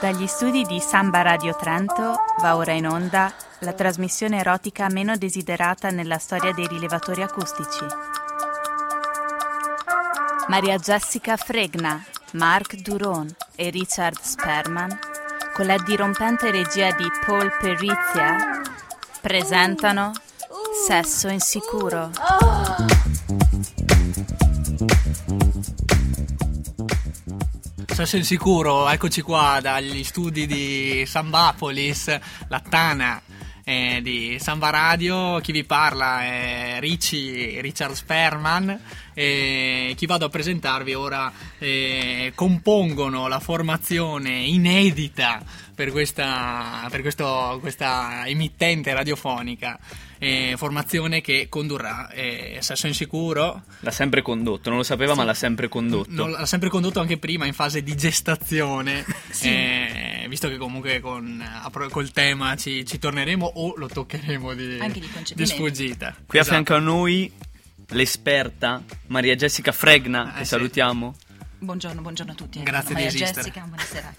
Dagli studi di Samba Radio Trento va ora in onda la trasmissione erotica meno desiderata nella storia dei rilevatori acustici. Maria Jessica Fregna, Mark Duron e Richard Sperman, con la dirompente regia di Paul Perizia, presentano Sesso insicuro. Sesso insicuro, eccoci qua dagli studi di Sambapolis, la Tana eh, di Samba Radio. Chi vi parla è Ricci, Richard Sperman. E chi vado a presentarvi ora eh, compongono la formazione inedita per questa, per questo, questa emittente radiofonica. Eh, formazione che condurrà eh, Sesso Insicuro. L'ha sempre condotto, non lo sapeva, Sì. ma l'ha sempre condotto. Non- l'ha sempre condotto anche prima in fase di gestazione, eh, visto che comunque con, a col tema ci, ci torneremo o lo toccheremo di, Anche di concepimento. sfuggita. Qui a Esatto. fianco a noi l'esperta Maria Jessica Fregna, Eh, che sì. salutiamo. Buongiorno, buongiorno a tutti. Grazie di Maria esistere. Jessica, buonasera.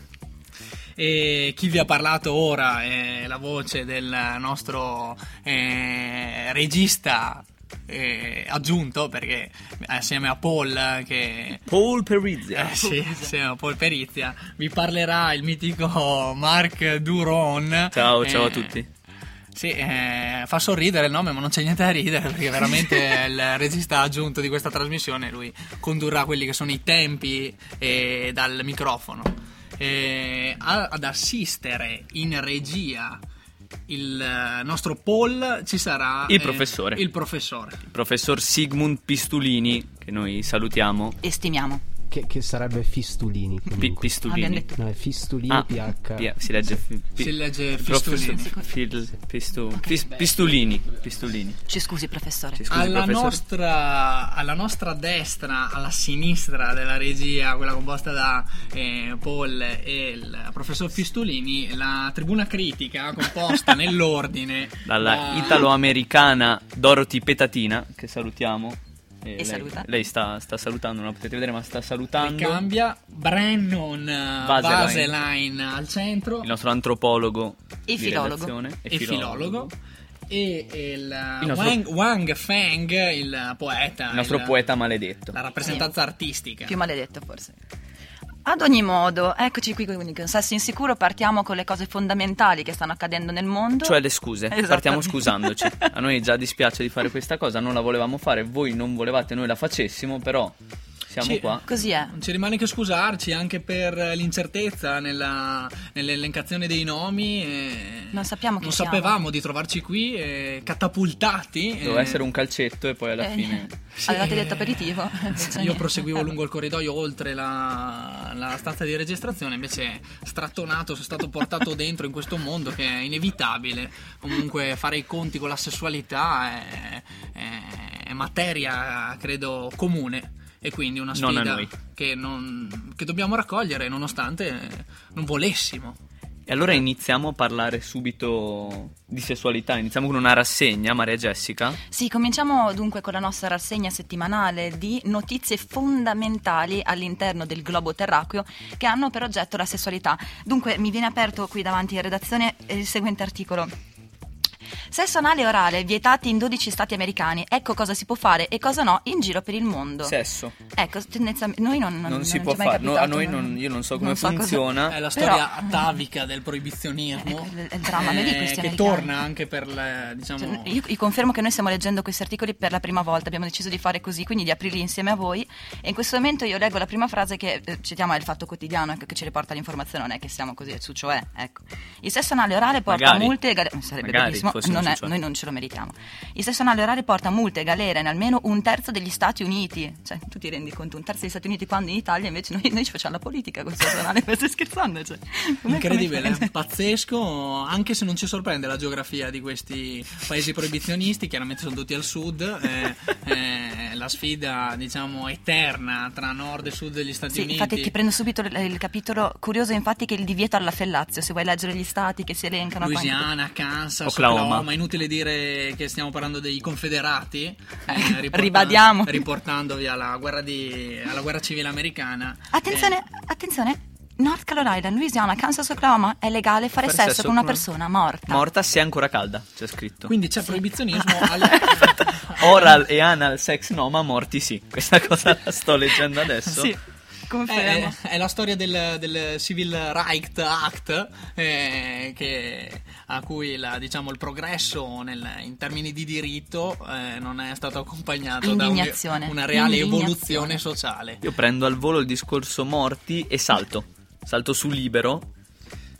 E chi vi ha parlato ora è la voce del nostro eh, regista eh, aggiunto, perché assieme a Paul che... Paul Perizia. Eh sì, assieme a Paul Perizia vi parlerà il mitico Mark Duron. Ciao, ciao a Eh, tutti. Sì, eh, fa sorridere il nome, ma non c'è niente da ridere perché veramente il regista aggiunto di questa trasmissione. Lui condurrà quelli che sono i tempi eh, dal microfono. Eh, ad assistere in regia il eh, nostro Paul ci sarà Il eh, professore. il professore. Il professor Sigmund Pistulini, che noi salutiamo. Estimiamo. Che, che sarebbe Fistulini. Comunque. Pistulini. Abbiamo detto- No, è Fistulini Ah, PH. via, si legge fi- pi- Si legge Fistulini. fil- pistu- pis- Pistulini. Pistulini. Ci scusi, professore. Ci scusi, Alla professor. nostra, alla nostra destra, alla sinistra della regia, quella composta da eh, Paul e il professor Fistolini, la tribuna critica composta nell'ordine Dalla da- italo-americana Dorothy Petatina, che salutiamo. E lei, saluta. Lei sta, sta salutando, non la potete vedere, ma sta salutando. Ricambia Brennon eh, Vaseline. Vaseline al centro Il nostro antropologo E filologo. e filologo e il, Il nostro- Wang, Wang Feng, il poeta, Il nostro il- poeta maledetto. la rappresentanza artistica. Più maledetto, forse. Ad ogni modo, eccoci qui quindi con Sesso Insicuro, partiamo con le cose fondamentali che stanno accadendo nel mondo. Cioè le scuse, Esattamente. partiamo scusandoci. A noi già dispiace di fare questa cosa, non la volevamo fare, voi non volevate noi la facessimo, però siamo Sì. qua. Così è. Non ci rimane che scusarci anche per l'incertezza nella- nell'elencazione dei nomi. e Non sappiamo chi Non siamo. sapevamo di trovarci qui, e catapultati. Doveva e- essere un calcetto e poi alla Eh, fine... Sì, Avevate eh, detto aperitivo? Io proseguivo lungo il corridoio oltre la, la stanza di registrazione, invece strattonato, sono stato portato dentro in questo mondo che è inevitabile. Comunque fare i conti con la sessualità è, è- è materia, credo, comune. E quindi una Non sfida noi. che, non- che dobbiamo raccogliere nonostante non volessimo. E allora iniziamo a parlare subito di sessualità, iniziamo con una rassegna, Maria Jessica. Sì, cominciamo dunque con la nostra rassegna settimanale di notizie fondamentali all'interno del globo terracqueo che hanno per oggetto la sessualità. Dunque, mi viene aperto qui davanti in redazione il seguente articolo. Sesso anale e orale vietati in 12 stati americani. Ecco cosa si può fare e cosa no in giro per il mondo. Sesso. Ecco, tendenzialmente noi non, non, Non, si non può è fare, no, a noi non- non, io non so come non so cosa- funziona. È la Però- storia atavica del proibizionismo. Ecco, il- il dramma eh, che americani. torna anche per le, diciamo, Cioè, io, io confermo che noi stiamo leggendo questi articoli per la prima volta, abbiamo deciso di fare così, quindi di aprirli insieme a voi e in questo momento io leggo la prima frase che eh, citiamo è il fatto quotidiano ecco, che ci riporta l'informazione, non è che siamo così su cioè, ecco. Il sesso anale orale porta Magari. multe e galere, sarebbe Magari bellissimo, un non è- cioè. noi non ce lo meritiamo. Il sesso anale orale porta multe e galere in almeno un terzo degli Stati Uniti, cioè tu ti rendi conto, un terzo degli Stati Uniti quando in Italia invece noi, noi ci facciamo la politica con il sesso anale, stai scherzando? Cioè, Incredibile, come- pazzesco, anche se non ci sorprende la geografia di questi paesi proibizionisti, chiaramente sono tutti al sud, eh, eh, la sfida diciamo eterna tra nord e sud degli Stati Sì, Uniti. infatti ti prendo subito il, il capitolo curioso infatti che il divieto alla fellazio, se vuoi leggere gli stati che si elencano Louisiana, Kansas, Oklahoma. Oklahoma, inutile dire che stiamo parlando dei confederati, eh, riporta- ribadiamo. riportandovi alla guerra, di- alla guerra civile americana. Attenzione, attenzione. North Carolina, Louisiana, Kansas, Oklahoma è legale fare, Fare sesso, con una persona morta. Morta se è ancora calda, c'è scritto. Quindi c'è proibizionismo al- Oral e anal sex no, ma morti sì. Questa cosa la sto leggendo adesso. Sì, confermo. È, è la storia del, del Civil Rights Act eh, che- a cui la- diciamo, il progresso nel- in termini di diritto eh, non è stato accompagnato da un- una reale evoluzione sociale. Io prendo al volo il discorso morti e salto. Salto su libero.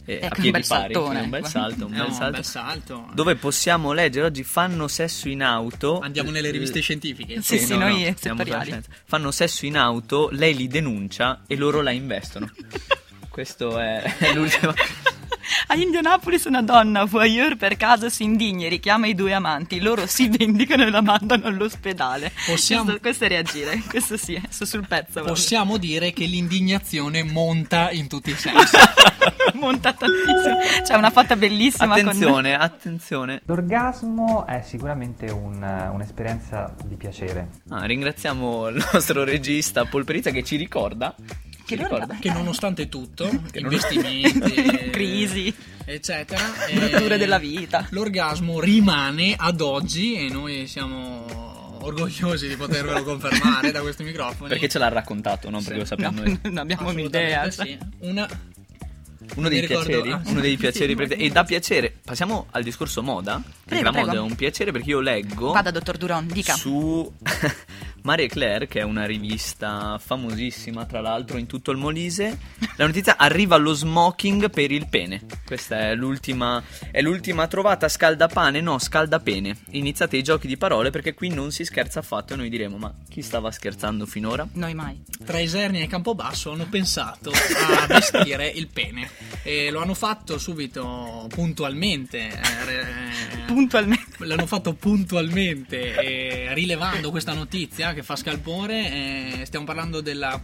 Eh, Ecco, a un piedi bel pari. Un bel ecco. salto, un bel un salto. bel salto. Dove possiamo leggere oggi fanno sesso in auto. Andiamo nelle riviste scientifiche. Sì, sì, noi stiamo settoriali. facendo- Fanno sesso in auto, lei li denuncia e loro la investono. Questo è, è l'ultima. A Indianapolis una donna voyeur per caso si indigna e richiama i due amanti, loro si vendicano e la mandano all'ospedale. Possiamo- Questo, questo è reagire, questo sì, sto sul pezzo. Possiamo dire che l'indignazione monta in tutti i sensi. Monta tantissimo. C'è una foto bellissima Attenzione, attenzione. L'orgasmo è sicuramente un- un'esperienza di piacere. Ah, ringraziamo il nostro regista Polperizza che ci ricorda. Che ricorda. che nonostante tutto, investimenti, con crisi, eccetera, brutture eh, della vita. l'orgasmo rimane ad oggi e noi siamo orgogliosi di potervelo confermare da questi microfoni. Perché ce l'ha raccontato, non perché lo sappiamo noi. non abbiamo un'idea. sì. Una, Uno dei ricordo- piaceri, ah, uno dei sì, piaceri sì, pre- e da piacere. Passiamo al discorso moda. Perché Prego, la moda prego. è un piacere perché io leggo Vada, dottor Duron, dica. su Marie Claire, che è una rivista famosissima, tra l'altro, in tutto il Molise. La notizia arriva lo smoking per il pene. Questa è l'ultima, è l'ultima trovata scaldapane, no, scaldapene. Iniziate i giochi di parole perché qui non si scherza affatto e noi diremo: ma chi stava scherzando finora? Noi mai. tra Isernia e Campobasso hanno pensato a vestire il pene e lo hanno fatto subito puntualmente eh, Puntualmente. l'hanno fatto puntualmente eh, rilevando questa notizia che fa scalpore eh, stiamo parlando della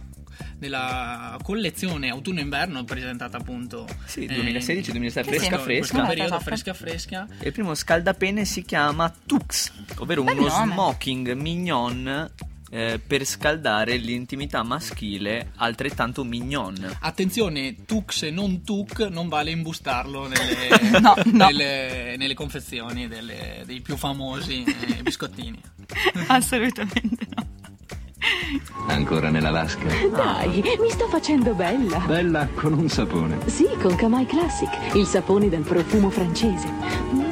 della collezione autunno-inverno presentata appunto Sì, eh, 2016, 2017, in fresca, in fresca. questo periodo fresca fresca E il primo scaldapene si chiama Tux, ovvero Bel uno nome. smoking mignon eh, per scaldare l'intimità maschile altrettanto mignon. Attenzione, Tux e non Tuk non vale imbustarlo nelle, No, no. nelle- nelle confezioni delle- dei più famosi eh, biscottini. Assolutamente no. Ancora nella vasca? Dai, mi sto facendo bella. Bella con un sapone. Sì, con Kamai Classic, il sapone dal profumo francese.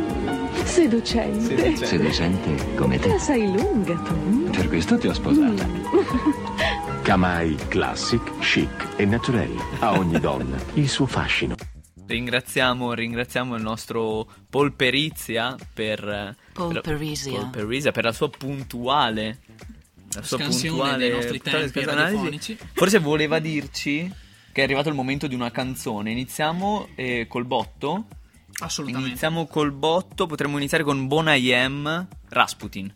Mm, seducente. Seducente come Te la sei lunga tu. Per questo ti ho sposata. Kamai Classic, chic e naturel. A ogni donna il suo fascino. Ringraziamo, ringraziamo il nostro Polperizia per, eh, Polperizia. per, Polperizia per la sua puntuale la sua puntuale dei nostri tempi radiofonici. Forse voleva dirci che è arrivato il momento di una canzone. Iniziamo eh, col botto. Assolutamente. Iniziamo col botto. Potremmo iniziare con Bon Am Rasputin.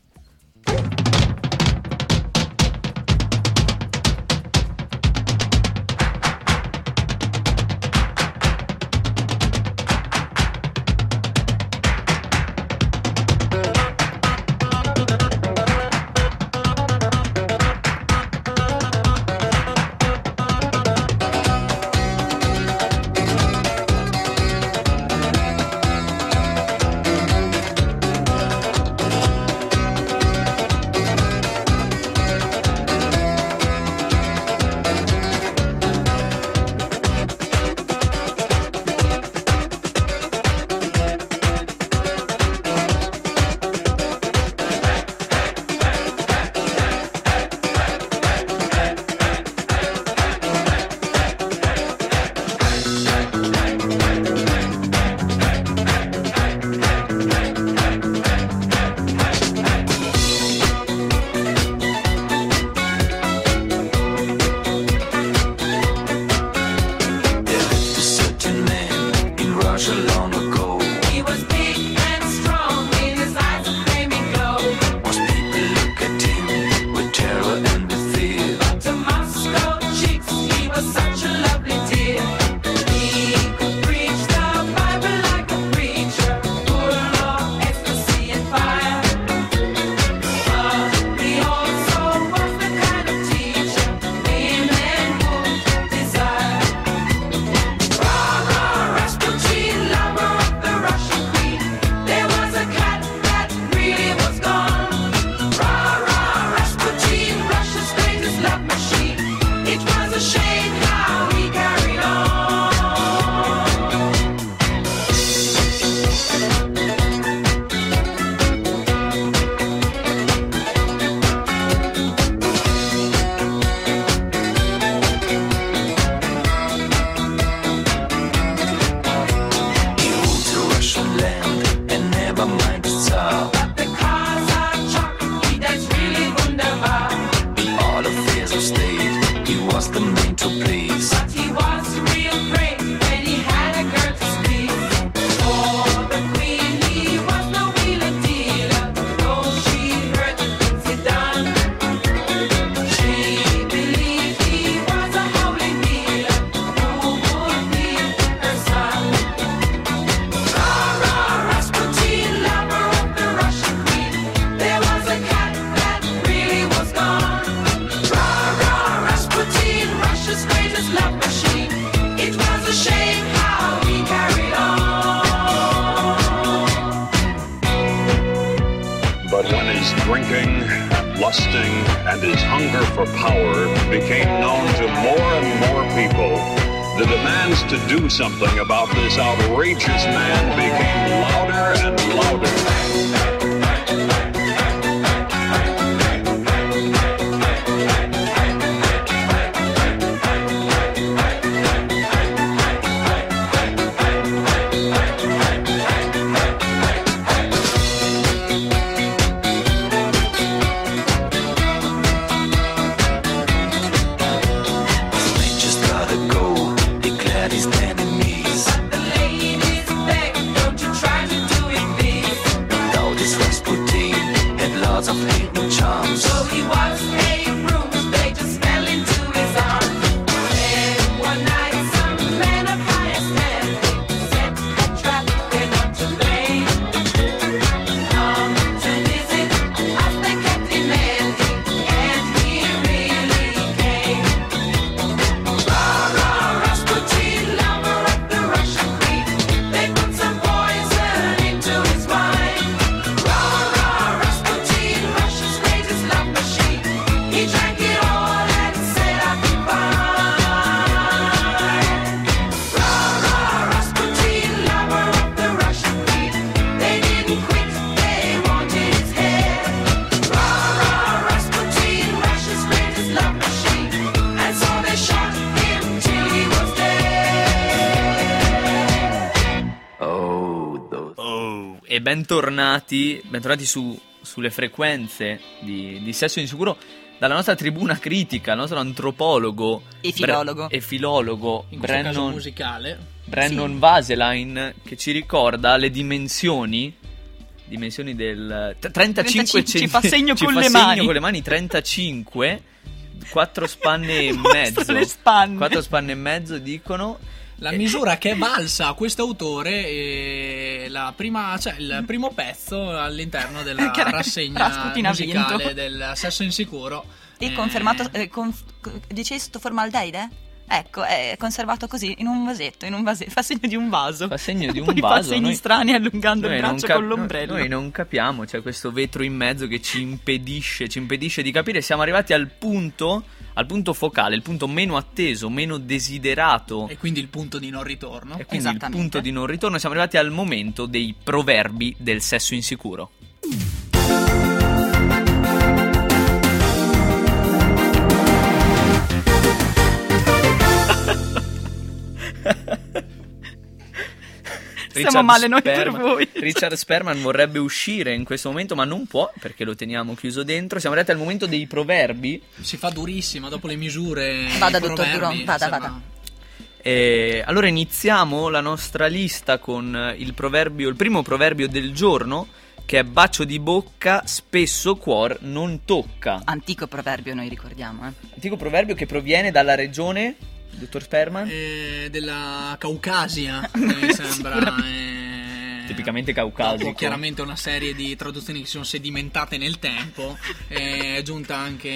Something about this outrageous man e bentornati, bentornati su- sulle frequenze di, di Sesso Insicuro dalla nostra tribuna critica, il nostro antropologo E filologo. Bre- e filologo In questo caso Brennan, musicale. Brennan Vaselain che ci ricorda le dimensioni dimensioni del t- 35 35, ci fa centi- segno ci con fa le segno mani. con le mani 35 quattro spanne e mezzo le spanne. quattro spanne e mezzo dicono La Eh, misura che è valsa a questo autore è la prima, cioè il primo pezzo all'interno della rassegna vinto. musicale del Sesso Insicuro. E Eh, confermato, eh, conf- co- dicevi sotto formaldeide? Ecco, è conservato così, in un vasetto, in un vasetto, fa segno di un vaso. fa segno di un Poi vaso fa segni noi- strani allungando il Noi braccio cap- con l'ombrello. Noi non capiamo, c'è questo vetro in mezzo che ci impedisce, ci impedisce di capire. Siamo arrivati al punto, al punto focale, il punto meno atteso, meno desiderato. E quindi il punto di non ritorno. E quindi il punto di non ritorno. Siamo arrivati al momento dei proverbi del sesso insicuro. Stiamo male noi per voi. Richard Sperman vorrebbe uscire in questo momento, ma non può perché lo teniamo chiuso dentro. Siamo arrivati al momento dei proverbi. Si fa durissima dopo le misure. Vada, dottor Duron, vada, vada. E allora iniziamo la nostra lista con il proverbio, il primo proverbio del giorno, che è bacio di bocca, spesso cuor non tocca. Antico proverbio, noi ricordiamo, eh. Antico proverbio che proviene dalla regione, dottor Sperman? Eh, della Caucasia, mi sembra. eh, Tipicamente Dopo caucasico. chiaramente una serie di traduzioni che si sono sedimentate nel tempo, è giunta anche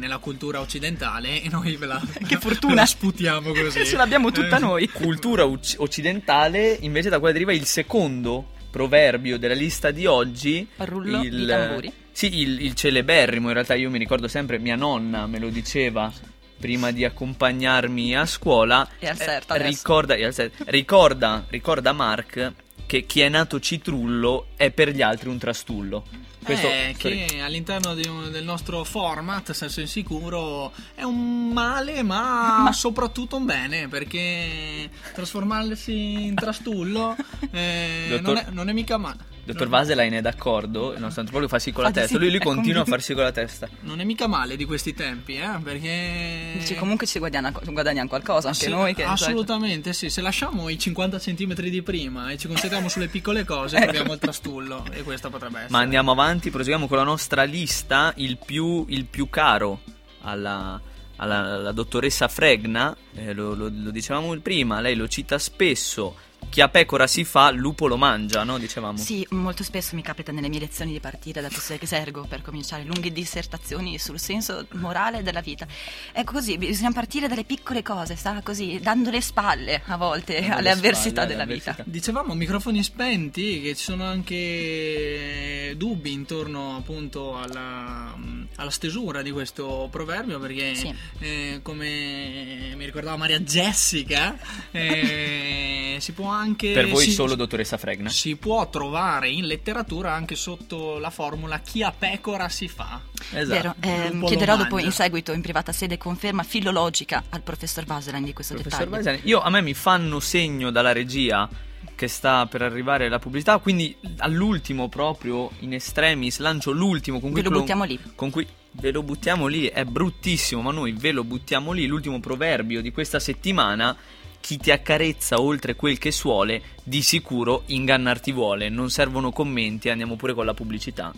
nella cultura occidentale e noi ve la, Che fortuna. ve la sputiamo così. Ce l'abbiamo tutta Eh, noi. Cultura uc- occidentale, invece da quale deriva il secondo proverbio della lista di oggi. Rullo il, di tamburi. Sì, il, il celeberrimo, in realtà io mi ricordo sempre, mia nonna me lo diceva prima di accompagnarmi a scuola. Al CERT adesso. ricorda, e al CERT. ricorda, ricorda Mark che chi è nato citrullo è per gli altri un trastullo. Questo, eh, sorry. che all'interno di un- del nostro format, senso insicuro, è un male, ma, soprattutto un bene, perché trasformarsi in trastullo eh, Dottor- non, è, non è mica male. dottor Vaselain è d'accordo, il nostro antropologo fa sì con la testa, sì, lui, lui continua a farsi con la testa. Non è mica male di questi tempi, eh? Perché. Dici, comunque ci guadagna- guadagniamo qualcosa anche Sì, noi. Che, assolutamente sì, se lasciamo i 50 cm di prima e ci concentriamo sulle piccole cose, Ecco. troviamo il trastullo e questo potrebbe essere. Ma andiamo avanti, proseguiamo con la nostra lista, il più, il più caro alla, alla- alla dottoressa Fregna, eh, lo, lo- lo dicevamo prima, lei lo cita spesso, chi a pecora si fa, lupo lo mangia, no? Dicevamo. Sì, molto spesso mi capita nelle mie lezioni di partire da Esergo per cominciare lunghe dissertazioni sul senso morale della vita. È così, bisogna partire dalle piccole cose, sta così, dando le spalle a volte Dando alle le avversità spalle della alle vita. avversità. Dicevamo microfoni spenti, che ci sono anche dubbi intorno appunto alla, alla stesura di questo proverbio, perché Sì. eh, come mi ricordava Maria Jessica, eh, si può anche... Per voi si- solo dottoressa Fregna? Si può trovare in letteratura anche sotto la formula chi a pecora si fa. Vero, Lupo lo chiederò dopo in seguito in privata sede conferma filologica al professor Vaselain di questo Professor dettaglio. Io a me mi fanno segno dalla regia che sta per arrivare la pubblicità, quindi all'ultimo proprio in estremis lancio l'ultimo con cui Ve lo buttiamo lì. Con cui ve lo buttiamo lì, è bruttissimo, ma noi ve lo buttiamo lì, l'ultimo proverbio di questa settimana. Chi ti accarezza oltre quel che suole, di sicuro ingannarti vuole. Non servono commenti, andiamo pure con la pubblicità.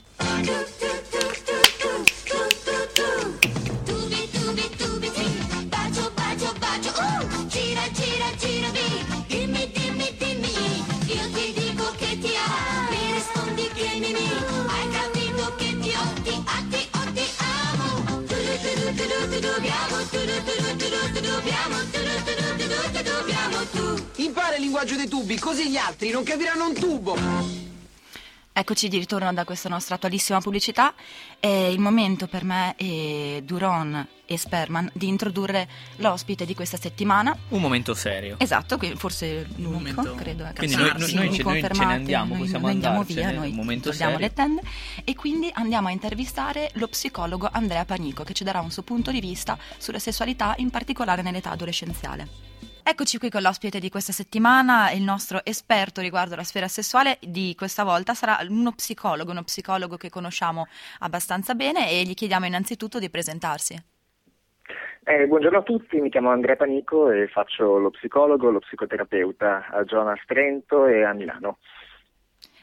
Impara il linguaggio dei tubi, così gli altri non capiranno un tubo. Eccoci di ritorno da questa nostra attualissima pubblicità. È il momento per me e Duron e Sperman di introdurre l'ospite di questa settimana. Un momento serio. Esatto, forse l'unico, momento credo. ecco. Quindi noi- noi- sì, noi ce- noi ce ne andiamo, noi- possiamo noi andiamo via, noi un momento togliamo serio. le tende e quindi andiamo a intervistare lo psicologo Andrea Panico che ci darà un suo punto di vista sulla sessualità, in particolare nell'età adolescenziale. Eccoci qui con l'ospite di questa settimana, il nostro esperto riguardo la sfera sessuale di questa volta sarà uno psicologo, uno psicologo che conosciamo abbastanza bene e gli chiediamo innanzitutto di presentarsi. Eh, buongiorno a tutti, mi chiamo Andrea Panico e faccio lo psicologo, lo psicoterapeuta a Jonas Trento e a Milano.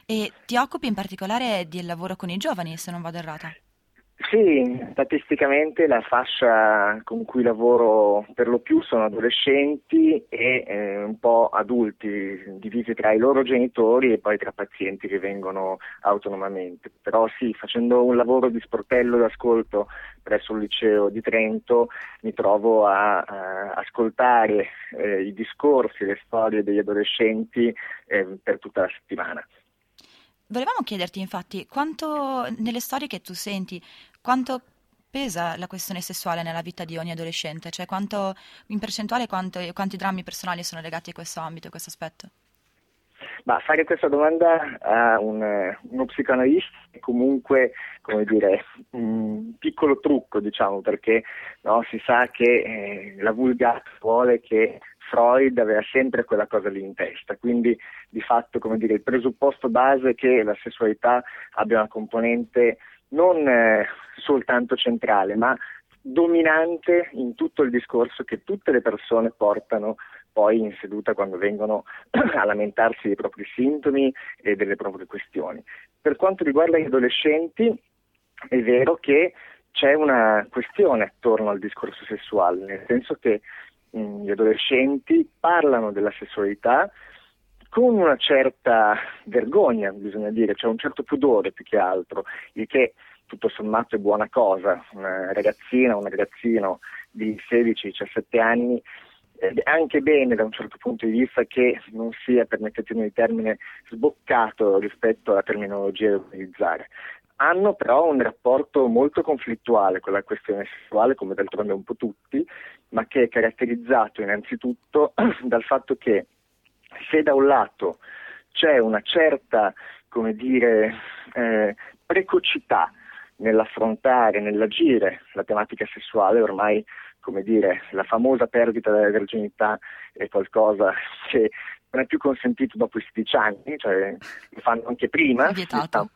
E ti occupi in particolare del lavoro con i giovani, se non vado errata. Sì, statisticamente la fascia con cui lavoro per lo più sono adolescenti e eh, un po' adulti, divisi tra i loro genitori e poi tra pazienti che vengono autonomamente. Però sì, facendo un lavoro di sportello d'ascolto presso il liceo di Trento mi trovo a, a ascoltare eh, i discorsi, le storie degli adolescenti eh, per tutta la settimana. Volevamo chiederti infatti quanto nelle storie che tu senti, quanto pesa la questione sessuale nella vita di ogni adolescente, cioè quanto in percentuale quanto- quanti drammi personali sono legati a questo ambito, a questo aspetto. Ma fare questa domanda a un, uno psicoanalista è comunque, come dire, un piccolo trucco, diciamo, perché no, si sa che eh, la vulgata vuole che Freud aveva sempre quella cosa lì in testa, quindi di fatto, come dire, il presupposto base è che la sessualità abbia una componente non eh, soltanto centrale, ma dominante in tutto il discorso che tutte le persone portano poi in seduta quando vengono a lamentarsi dei propri sintomi e delle proprie questioni. Per quanto riguarda gli adolescenti, è vero che c'è una questione attorno al discorso sessuale, nel senso che mh, gli adolescenti parlano della sessualità con una certa vergogna, bisogna dire, cioè un certo pudore più che altro, il che tutto sommato è buona cosa. Una ragazzina, un ragazzino di 16-17 anni è anche bene da un certo punto di vista che non sia, permettetemi il termine, sboccato rispetto alla terminologia da utilizzare. Hanno però un rapporto molto conflittuale con la questione sessuale, come d'altronde un po' tutti, ma che è caratterizzato innanzitutto dal fatto che se da un lato c'è una certa, come dire, eh, precocità nell'affrontare, nell'agire la tematica sessuale, ormai come dire, la famosa perdita della verginità è qualcosa che non è più consentito dopo i 16 anni, cioè lo fanno anche prima. Vietato.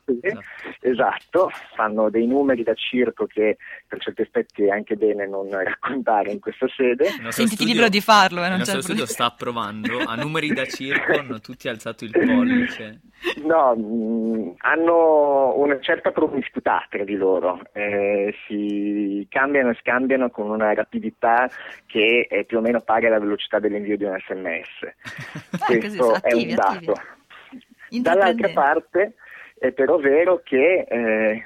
Esatto, fanno dei numeri da circo che per certi aspetti è anche bene non raccontare in questa sede. Il Sentiti libero di farlo, eh, Il non c'è nostro studio sta approvando, a numeri da circo hanno tutti alzato il pollice. No, mh, hanno una certa promiscuità tra di loro, eh, si cambiano e scambiano con una rapidità che è più o meno pari alla velocità dell'invio di un sms. così, Questo è attivi, un dato. Dall'altra parte è però vero che eh,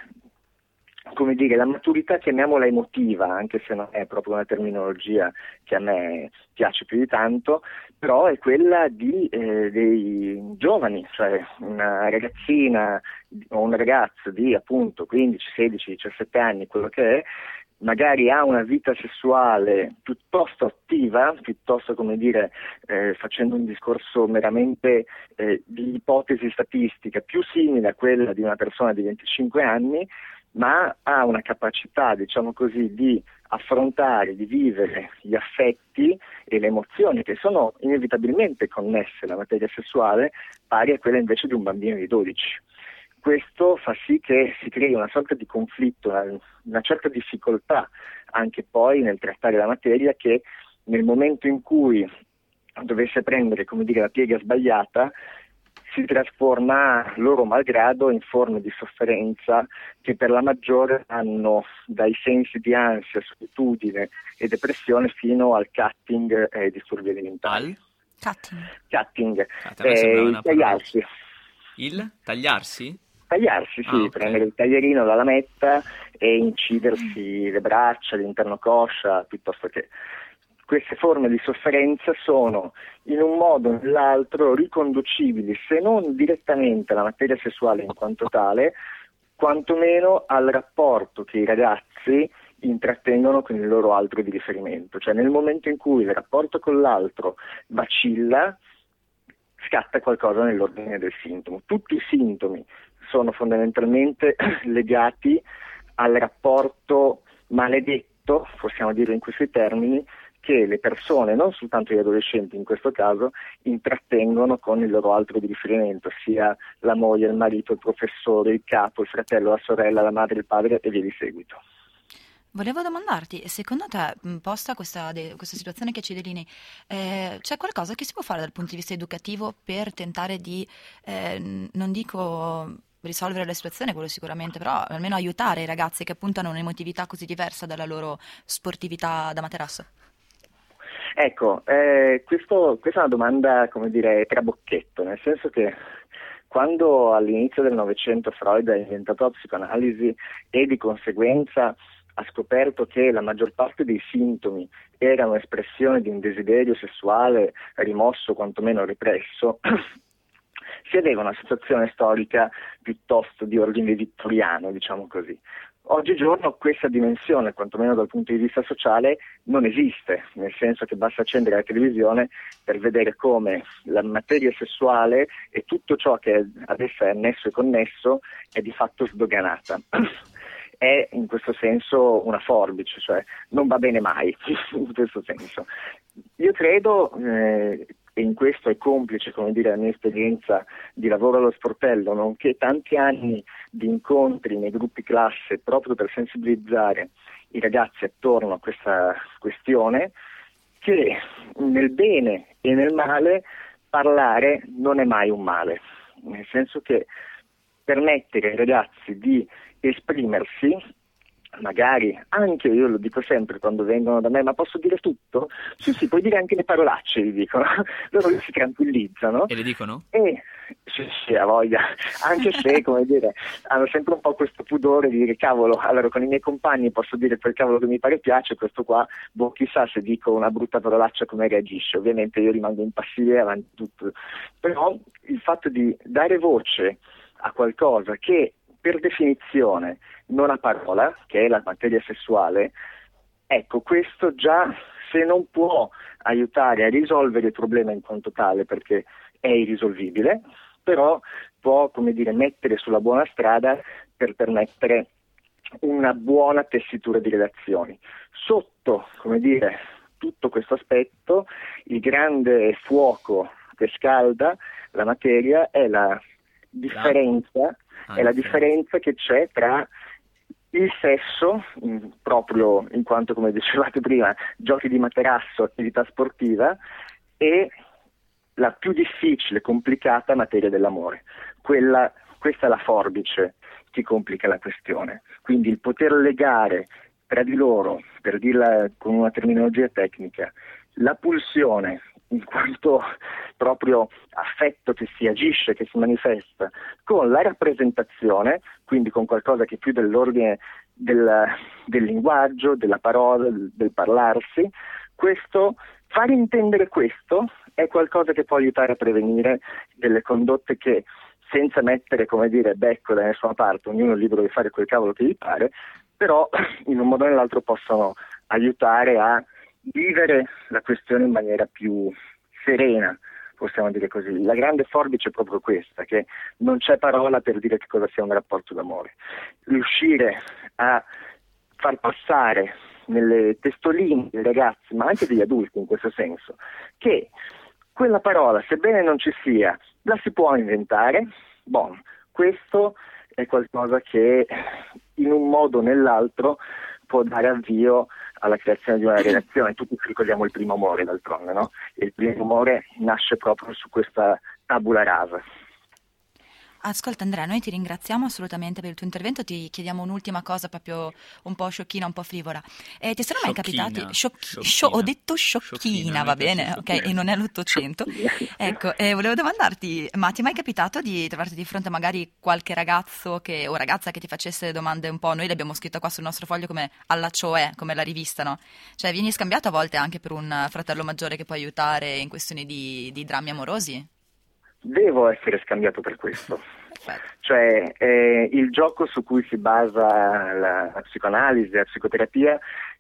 come dire, la maturità chiamiamola emotiva, anche se non è proprio una terminologia che a me piace più di tanto, però è quella di, eh, dei giovani, cioè una ragazzina o un ragazzo di appunto 15, 16, 17 anni, quello che è, magari ha una vita sessuale piuttosto attiva, piuttosto come dire, eh, facendo un discorso meramente eh, di ipotesi statistica, più simile a quella di una persona di 25 anni, ma ha una capacità, diciamo così, di affrontare, di vivere gli affetti e le emozioni che sono inevitabilmente connesse alla materia sessuale, pari a quella invece di un bambino di 12 questo fa sì che si crei una sorta di conflitto, una, una certa difficoltà anche poi nel trattare la materia che nel momento in cui dovesse prendere come dire, la piega sbagliata si trasforma loro malgrado in forme di sofferenza che per la maggiore hanno dai sensi di ansia, solitudine e depressione fino al cutting e disturbi alimentari. Cutting. Cutting, me eh, tagliarsi. Il tagliarsi? Tagliarsi, sì, Ah, ok. prendere il taglierino, la lametta e incidersi le braccia, l'interno coscia, piuttosto che queste forme di sofferenza sono in un modo o nell'altro riconducibili, se non direttamente alla materia sessuale in quanto tale, quantomeno al rapporto che i ragazzi intrattengono con il loro altro di riferimento. Cioè nel momento in cui il rapporto con l'altro vacilla, scatta qualcosa nell'ordine del sintomo. Tutti i sintomi sono fondamentalmente legati al rapporto maledetto, possiamo dire in questi termini, che le persone, non soltanto gli adolescenti in questo caso, intrattengono con il loro altro di riferimento, sia la moglie, il marito, il professore, il capo, il fratello, la sorella, la madre, il padre e via di seguito. Volevo domandarti, secondo te, posta questa, questa situazione che ci delinei, eh, c'è qualcosa che si può fare dal punto di vista educativo per tentare di, eh, non dico risolvere la situazione, quello sicuramente, però almeno aiutare i ragazzi che appunto hanno un'emotività così diversa dalla loro sportività da materasso? Ecco, eh, questo- questa è una domanda, come dire, trabocchetto, nel senso che quando all'inizio del Novecento Freud ha inventato la psicoanalisi e di conseguenza ha scoperto che la maggior parte dei sintomi erano espressione di un desiderio sessuale rimosso, quantomeno represso, si aveva una situazione storica piuttosto di ordine vittoriano, diciamo così. Oggigiorno questa dimensione, quantomeno dal punto di vista sociale, non esiste, nel senso che basta accendere la televisione per vedere come la materia sessuale e tutto ciò che ad essa è annesso e connesso è di fatto sdoganata. È in questo senso una forbice, cioè non va bene mai, in questo senso. Io credo, eh, e in questo è complice dire, la mia esperienza di lavoro allo sportello, nonché tanti anni di incontri nei gruppi classe proprio per sensibilizzare i ragazzi attorno a questa questione, che nel bene e nel male parlare non è mai un male, nel senso che permettere ai ragazzi di esprimersi magari anche io lo dico sempre quando vengono da me, ma posso dire tutto? Sì, sì, puoi dire anche le parolacce, gli dicono. Loro si tranquillizzano. E le dicono? E sì, sì, ha voglia, anche se, come dire, hanno sempre un po' questo pudore di dire, cavolo, allora con i miei compagni posso dire quel cavolo che mi pare piace, questo qua, boh, chissà se dico una brutta parolaccia come reagisce. Ovviamente io rimango impassibile avanti tutto. Però il fatto di dare voce a qualcosa che per definizione non ha parola, che è la materia sessuale, ecco, questo già se non può aiutare a risolvere il problema in quanto tale, perché è irrisolvibile, però può, come dire, mettere sulla buona strada per permettere una buona tessitura di relazioni. Sotto, come dire, tutto questo aspetto, il grande fuoco che scalda la materia è la differenza, è la differenza che c'è tra il sesso, mm, proprio in quanto, come dicevate prima, giochi di materasso, attività sportiva, e la più difficile, complicata materia dell'amore. Quella, questa è la forbice che complica la questione. Quindi il poter legare tra di loro, per dirla con una terminologia tecnica, la pulsione in quanto proprio affetto che si agisce, che si manifesta, con la rappresentazione, quindi con qualcosa che è più dell'ordine del, del linguaggio, della parola, del, parlarsi, questo, far intendere questo è qualcosa che può aiutare a prevenire delle condotte che senza mettere, come dire, becco da nessuna parte, ognuno è libero di fare quel cavolo che gli pare, però in un modo o nell'altro possono aiutare a vivere la questione in maniera più serena, possiamo dire così. La grande forbice è proprio questa, che non c'è parola per dire che cosa sia un rapporto d'amore. Riuscire a far passare nelle testoline dei ragazzi, ma anche degli adulti in questo senso, che quella parola, sebbene non ci sia, la si può inventare, bon, questo è qualcosa che in un modo o nell'altro può dare avvio alla creazione di una relazione. Tutti ci ricordiamo il primo amore d'altronde, no? E il primo amore nasce proprio su questa tabula rasa. Ascolta Andrea, noi ti ringraziamo assolutamente per il tuo intervento, ti chiediamo un'ultima cosa proprio un po' sciocchina, un po' frivola. Eh, ti sono mai Sciocchina, capitati? sciocchi- sciocchina. scio- ho detto sciocchina, Sciocchina, va bene? Ok, e non è l'Ottocento. ecco, eh, volevo domandarti, ma ti è mai capitato di trovarti di fronte a magari qualche ragazzo che- o ragazza che ti facesse domande un po', noi le abbiamo scritto qua sul nostro foglio come alla cioè, come la rivista, no? Cioè vieni scambiato a volte anche per un fratello maggiore che può aiutare in questioni di, di drammi amorosi? Devo essere scambiato per questo. Cioè, eh, il gioco su cui si basa la, la psicoanalisi, la psicoterapia,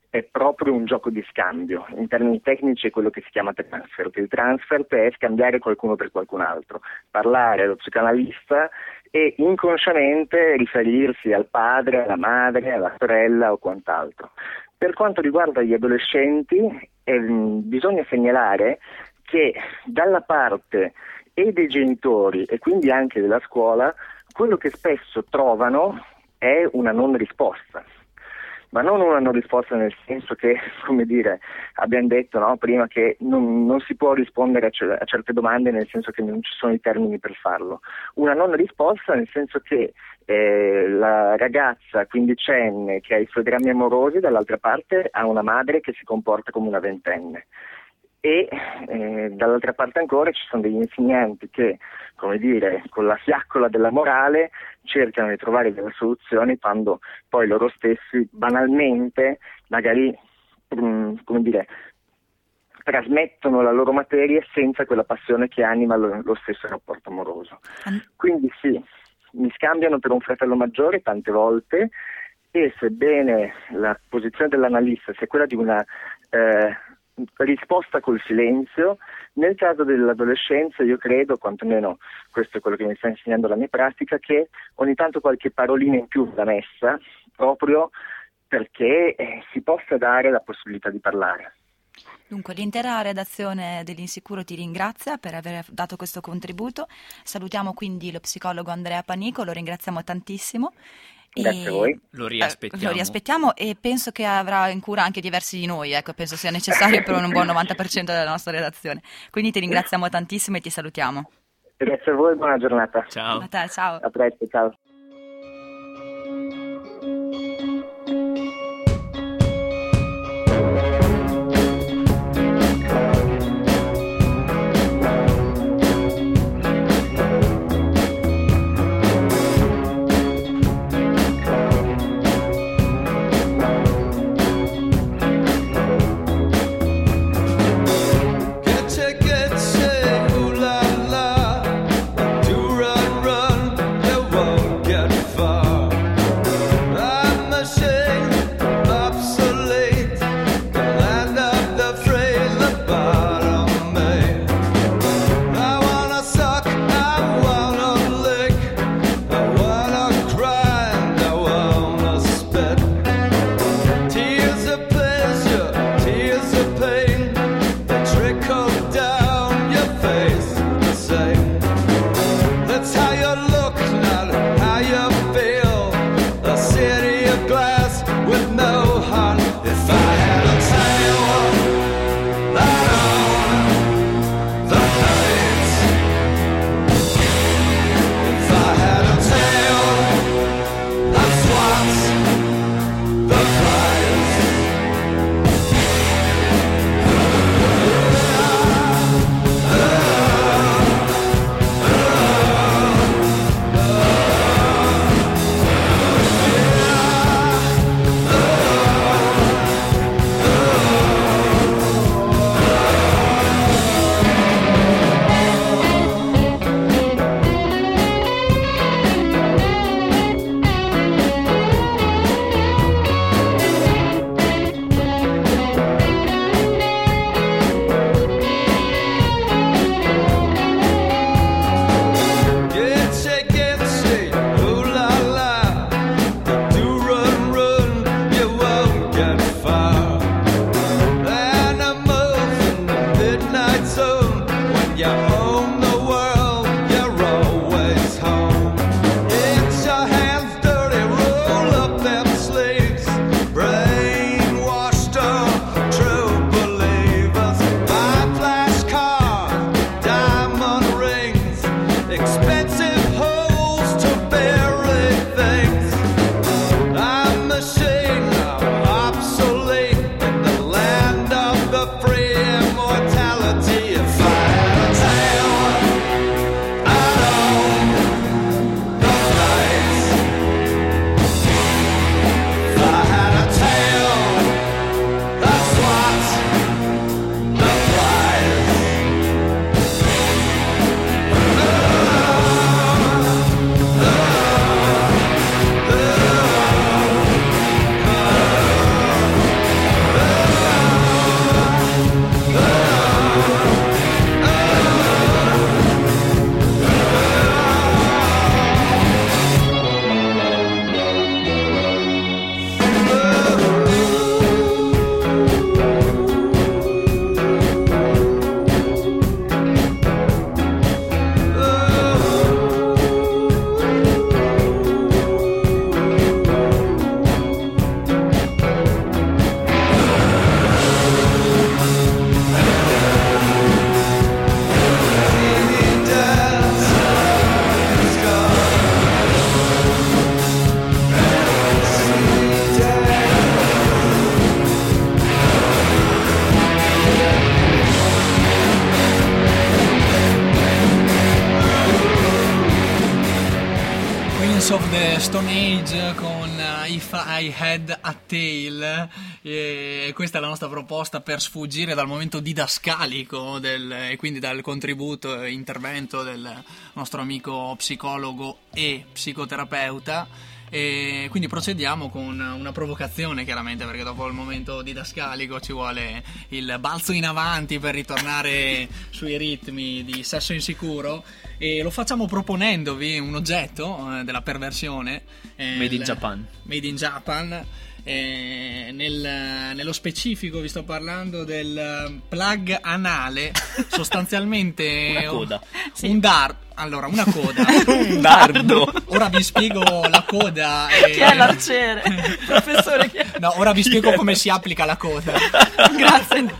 è proprio un gioco di scambio. In termini tecnici è quello che si chiama transfer. Il transfer è scambiare qualcuno per qualcun altro, parlare allo psicoanalista e inconsciamente riferirsi al padre, alla madre, alla sorella o quant'altro. Per quanto riguarda gli adolescenti, ehm, bisogna segnalare che dalla parte e dei genitori e quindi anche della scuola, quello che spesso trovano è una non risposta. Ma non una non risposta nel senso che, come dire, abbiamo detto no, prima che non, non si può rispondere a, cer- a certe domande nel senso che non ci sono i termini per farlo. Una non risposta nel senso che eh, la ragazza quindicenne che ha i suoi drammi amorosi, dall'altra parte ha una madre che si comporta come una ventenne e eh, dall'altra parte ancora ci sono degli insegnanti che, come dire, con la fiaccola della morale cercano di trovare delle soluzioni quando poi loro stessi banalmente magari mm, come dire, trasmettono la loro materia senza quella passione che anima lo, lo stesso rapporto amoroso. Quindi sì, mi scambiano per un fratello maggiore tante volte e sebbene la posizione dell'analista sia quella di una eh, risposta col silenzio, nel caso dell'adolescenza io credo, quantomeno questo è quello che mi sta insegnando la mia pratica, che ogni tanto qualche parolina in più va messa proprio perché eh, si possa dare la possibilità di parlare. Dunque, l'intera redazione dell'Insicuro ti ringrazia per aver dato questo contributo. Salutiamo quindi lo psicologo Andrea Panico, lo ringraziamo tantissimo. Grazie a voi. Lo Eh, riaspettiamo. lo riaspettiamo e penso che avrà in cura anche diversi di noi, ecco, penso sia necessario per un buon 90% della nostra redazione. Quindi ti ringraziamo tantissimo e ti salutiamo. Grazie a voi, buona giornata. Ciao. A te, ciao. A presto, ciao. Stone Age con eh, If I Had a Tail. E questa è la nostra proposta per sfuggire dal momento didascalico del- e quindi dal contributo e intervento del nostro amico psicologo e psicoterapeuta e quindi procediamo con una provocazione chiaramente perché dopo il momento didascalico ci vuole il balzo in avanti per ritornare sui ritmi di sesso insicuro e lo facciamo proponendovi un oggetto eh, della perversione eh, Made in Japan. Made in Japan eh, nel- nello specifico vi sto parlando del plug anale sostanzialmente Una coda. un dardo allora una coda Un dardo. ora vi spiego la coda e- Chi è l'arciere? Professore, chi è? No, ora vi spiego come si applica la coda. Grazie.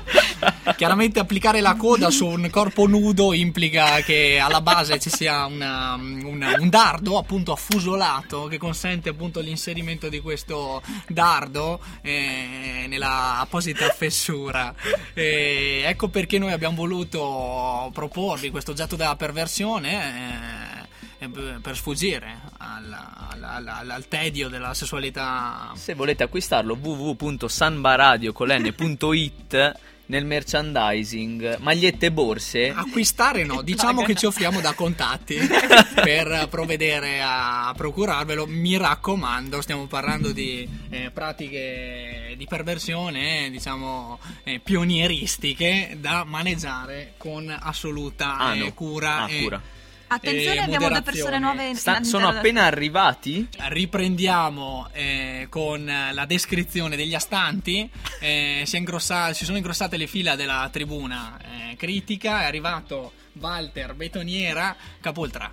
Chiaramente applicare la coda su un corpo nudo implica che alla base ci sia una- una- un dardo appunto affusolato che consente appunto l'inserimento di questo dardo eh, nella apposita fessura. E ecco perché noi abbiamo voluto proporvi questo oggetto della perversione. Eh, eh, per sfuggire al, al- al- al tedio della sessualità Se volete acquistarlo www.sanbaradio.it nel merchandising, magliette e borse. Acquistare no, diciamo che ci offriamo da contatti per provvedere a procurarvelo. Mi raccomando, stiamo parlando di eh, pratiche di perversione, eh, diciamo eh, pionieristiche da maneggiare con assoluta Ah, eh, cura. Ah, e- cura. Attenzione, abbiamo due persone nuove in Sta- sono appena arrivati. Riprendiamo eh, con la descrizione degli astanti. Eh, si, è ingrossa- si sono ingrossate le fila della tribuna eh, critica. È arrivato Walter Betoniera, Capoltra.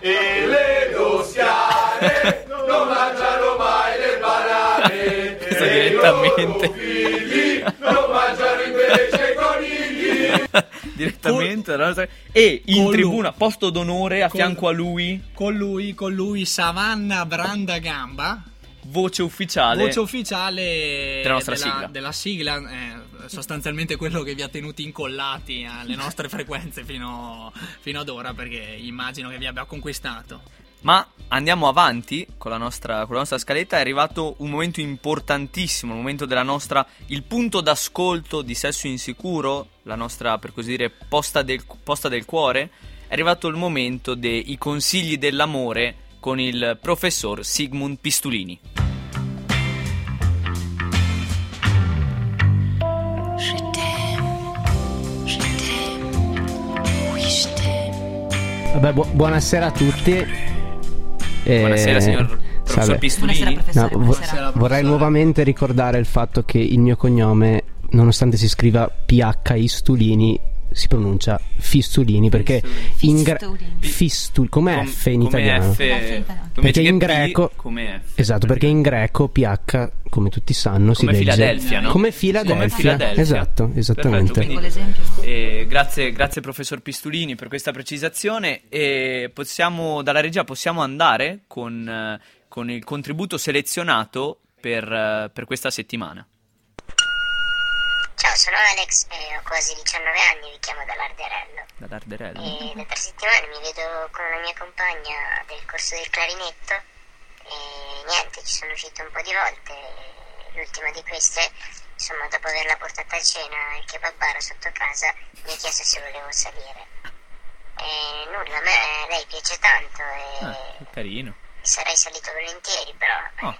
E le doschiane non mangiano mai le banane. Questo direttamente. Figli non mangiano invece i. direttamente dalla nostra- e in Con tribuna lui. posto d'onore a Con- fianco a lui Con lui, con lui Savanna Branda Gamba, voce ufficiale voce ufficiale Della nostra della, sigla. della sigla, eh, sostanzialmente quello che vi ha tenuti incollati alle nostre frequenze fino, fino ad ora, perché immagino che vi abbia conquistato. Ma andiamo avanti con la, nostra, con la nostra scaletta. È arrivato un momento importantissimo, il momento della nostra. il punto d'ascolto di Sesso Insicuro, la nostra, per così dire, posta del, posta del cuore. È arrivato il momento dei consigli dell'amore con il professor Sigmund Pistulini. Vabbè, bu- buonasera a tutti. Eh, Buonasera, signor professor. Buonasera, professore. No, vo- buonasera. vorrei nuovamente ricordare il fatto che il mio cognome, nonostante si scriva PH Istulini, si pronuncia Fistulini perché in gre- Fistulini. Fistul- come Com- F in italiano. F, Come F in italiano. come Perché in P, greco- come F. Esatto, perché in greco PH, come tutti sanno, si Come legge Filadelfia, no? Come Filadelfia. Come Filadelfia. Esatto, esattamente. Perfetto, quindi-. Eh, grazie, grazie professor Pistulini per questa precisazione e possiamo, dalla regia possiamo andare con, eh, con il contributo selezionato per, eh, per questa settimana. Ciao, sono Alex e ho quasi 19 anni, vi chiamo dall'Arderello. Dall'Arderello. E da tre settimane mi vedo con una mia compagna del corso del clarinetto e niente, ci sono uscito un po' di volte. L'ultima di queste, insomma, dopo averla portata a cena al kebab bar sotto casa, mi ha chiesto se volevo salire. E nulla, a me lei piace tanto e Ah, carino. sarei salito volentieri, però Oh.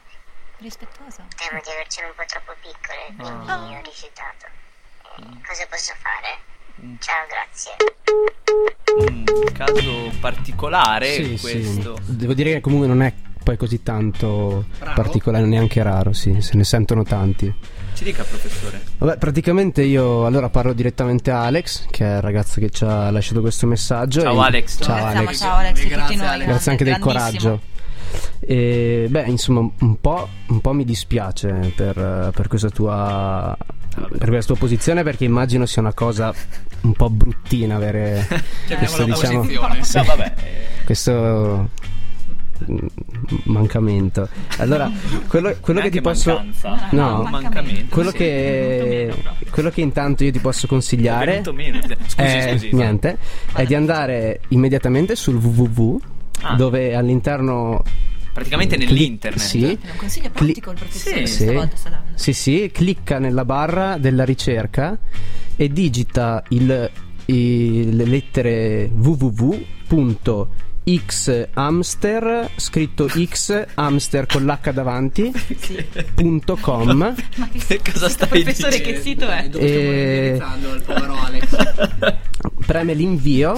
Rispettosa. temo di avercene un po' troppo piccole, quindi Ah. ho rifiutato. E cosa posso fare? Ciao, grazie. Un caso particolare Sì, questo. sì. Devo dire che comunque non è poi così tanto Raro? particolare, neanche raro, sì, se ne sentono tanti. Ci dica professore. Vabbè, praticamente io allora parlo direttamente a Alex, che è il ragazzo che ci ha lasciato questo messaggio. Ciao, E- Alex. Ciao Alex. ciao Alex, Grazie. Alex. Grazie anche del coraggio. E, beh, insomma, un po', un po' mi dispiace per, per questa tua per questa tua posizione perché immagino sia una cosa un po' bruttina avere questo, la diciamo, sì, No, vabbè. questo mancamento. Allora, quello, quello che ti posso mancanza, No. un mancamento. quello sì. che meno, quello che intanto io ti posso consigliare venuto meno. Scusi, è, scusi. niente, è di andare immediatamente sul www Ah. dove all'interno praticamente nell'internet. Sì. È un consiglio pratico il professore Sì. stavolta sta dando. Sì, sì, clicca nella barra della ricerca e digita il- i- le lettere www.xhamster scritto x hamster con l'h davanti punto com Cosa stai Professore, dicendo? che sito è? e Alex. preme l'invio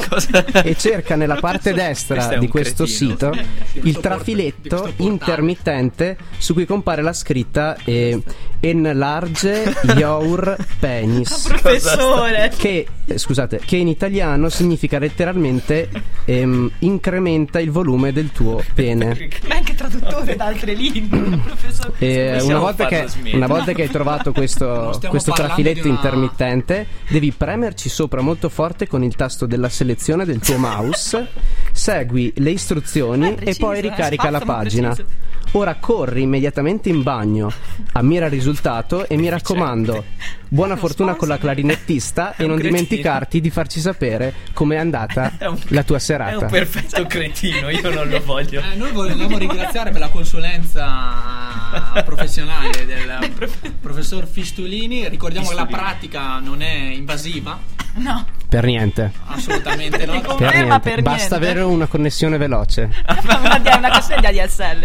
e cerca nella parte Questo destra un di questo cretino. sito Di il questo trafiletto questo intermittente su cui compare la scritta eh, enlarge your penis Professore. che eh, scusate che in italiano significa letteralmente ehm, incrementa il volume del tuo pene Ma è anche traduttore da altre lingue, professore. e Possiamo una, volta che, una volta che hai trovato questo, questo trafiletto una- intermittente, devi premerci sopra molto forte con il tasto della selezione del tuo mouse, segui le istruzioni Eh, preciso, e poi eh, ricarica la pagina. preciso. Ora corri immediatamente in bagno, ammira il risultato e mi raccomando, buona fortuna con la clarinettista e non cretino. dimenticarti di farci sapere com'è andata È un- la tua È serata. un perfetto cretino, io non lo voglio. Eh, noi vogliamo ringraziare per la consulenza professionale del professor Fistulini. Ricordiamo che la pratica non è invasiva, No, Per niente. assolutamente no. Per niente. per Basta niente. avere una connessione veloce. una, una questione di ADSL.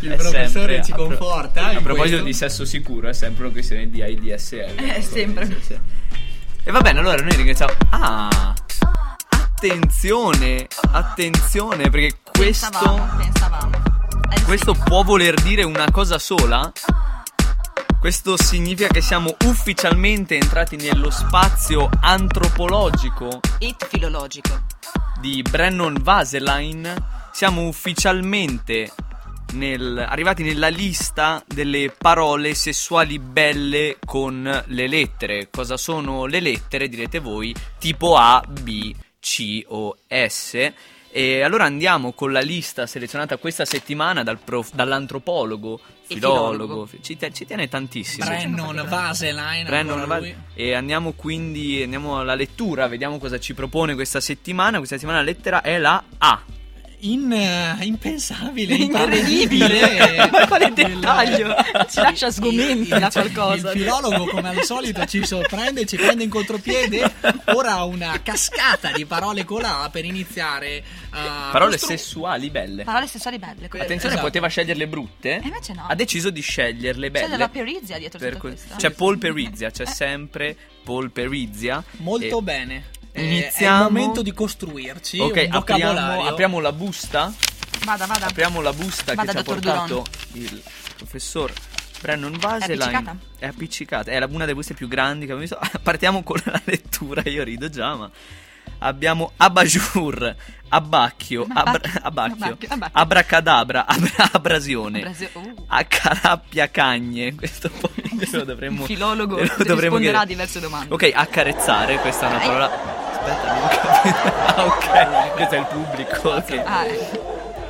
Il È professore sempre, ci a pro- conforta. A proposito questo. di sesso sicuro, è sempre una questione di AIDSL. È sempre. E va bene, allora noi ringraziamo. Ah! Attenzione! Attenzione, perché questo. Pensavamo, pensavamo. Eh. Questo può voler dire una cosa sola? Questo significa che siamo ufficialmente entrati nello spazio antropologico It filologico. di Brennon Vaselain. Siamo ufficialmente nel- arrivati nella lista delle parole sessuali belle con le lettere. Cosa sono le lettere, direte voi? Tipo A, B, C o S. E allora andiamo con la lista selezionata questa settimana dal prof- dall'antropologo, E filologo, filologo. ci, te- ci tiene tantissimo. Brennon Vaseline. Lui. e andiamo quindi andiamo alla lettura, vediamo cosa ci propone questa settimana. Questa settimana la lettera è la A. In, eh, impensabile, Incredibile. Ma quale dettaglio? Ci lascia sgomenti da cioè, qualcosa. Il filologo, come al solito, ci sorprende, ci prende in contropiede. Ora ha una cascata di parole con la per iniziare a. Parole costru- sessuali belle. Parole sessuali belle. quelle- Attenzione, esatto. poteva sceglierle brutte. E invece no. Ha deciso di sceglierle C'è belle. della perizia dietro Per tutto que- questo. C'è polperizia, c'è sempre polperizia. Molto E- bene. Eh, Iniziamo. È il momento di costruirci Ok, apriamo, apriamo la busta. Vada, vada. Apriamo la busta Vada, che ci ha portato il professor Brennan Vaselain. appiccicata? È appiccicata. È la- una delle buste più grandi che abbiamo visto. Partiamo con la lettura, io rido già, ma abbiamo abajur, abbacchio, abra- Abbacchio, abracadabra, abra- abrasione, Brasile- uh, accarappia cagne. Questo poi lo dovremmo il filologo lo dovremmo risponderà a diverse domande. Ok, accarezzare, questa è una parola. Aspetta, non capito. Ah, ok, questo è il pubblico. ok. Ah, eh.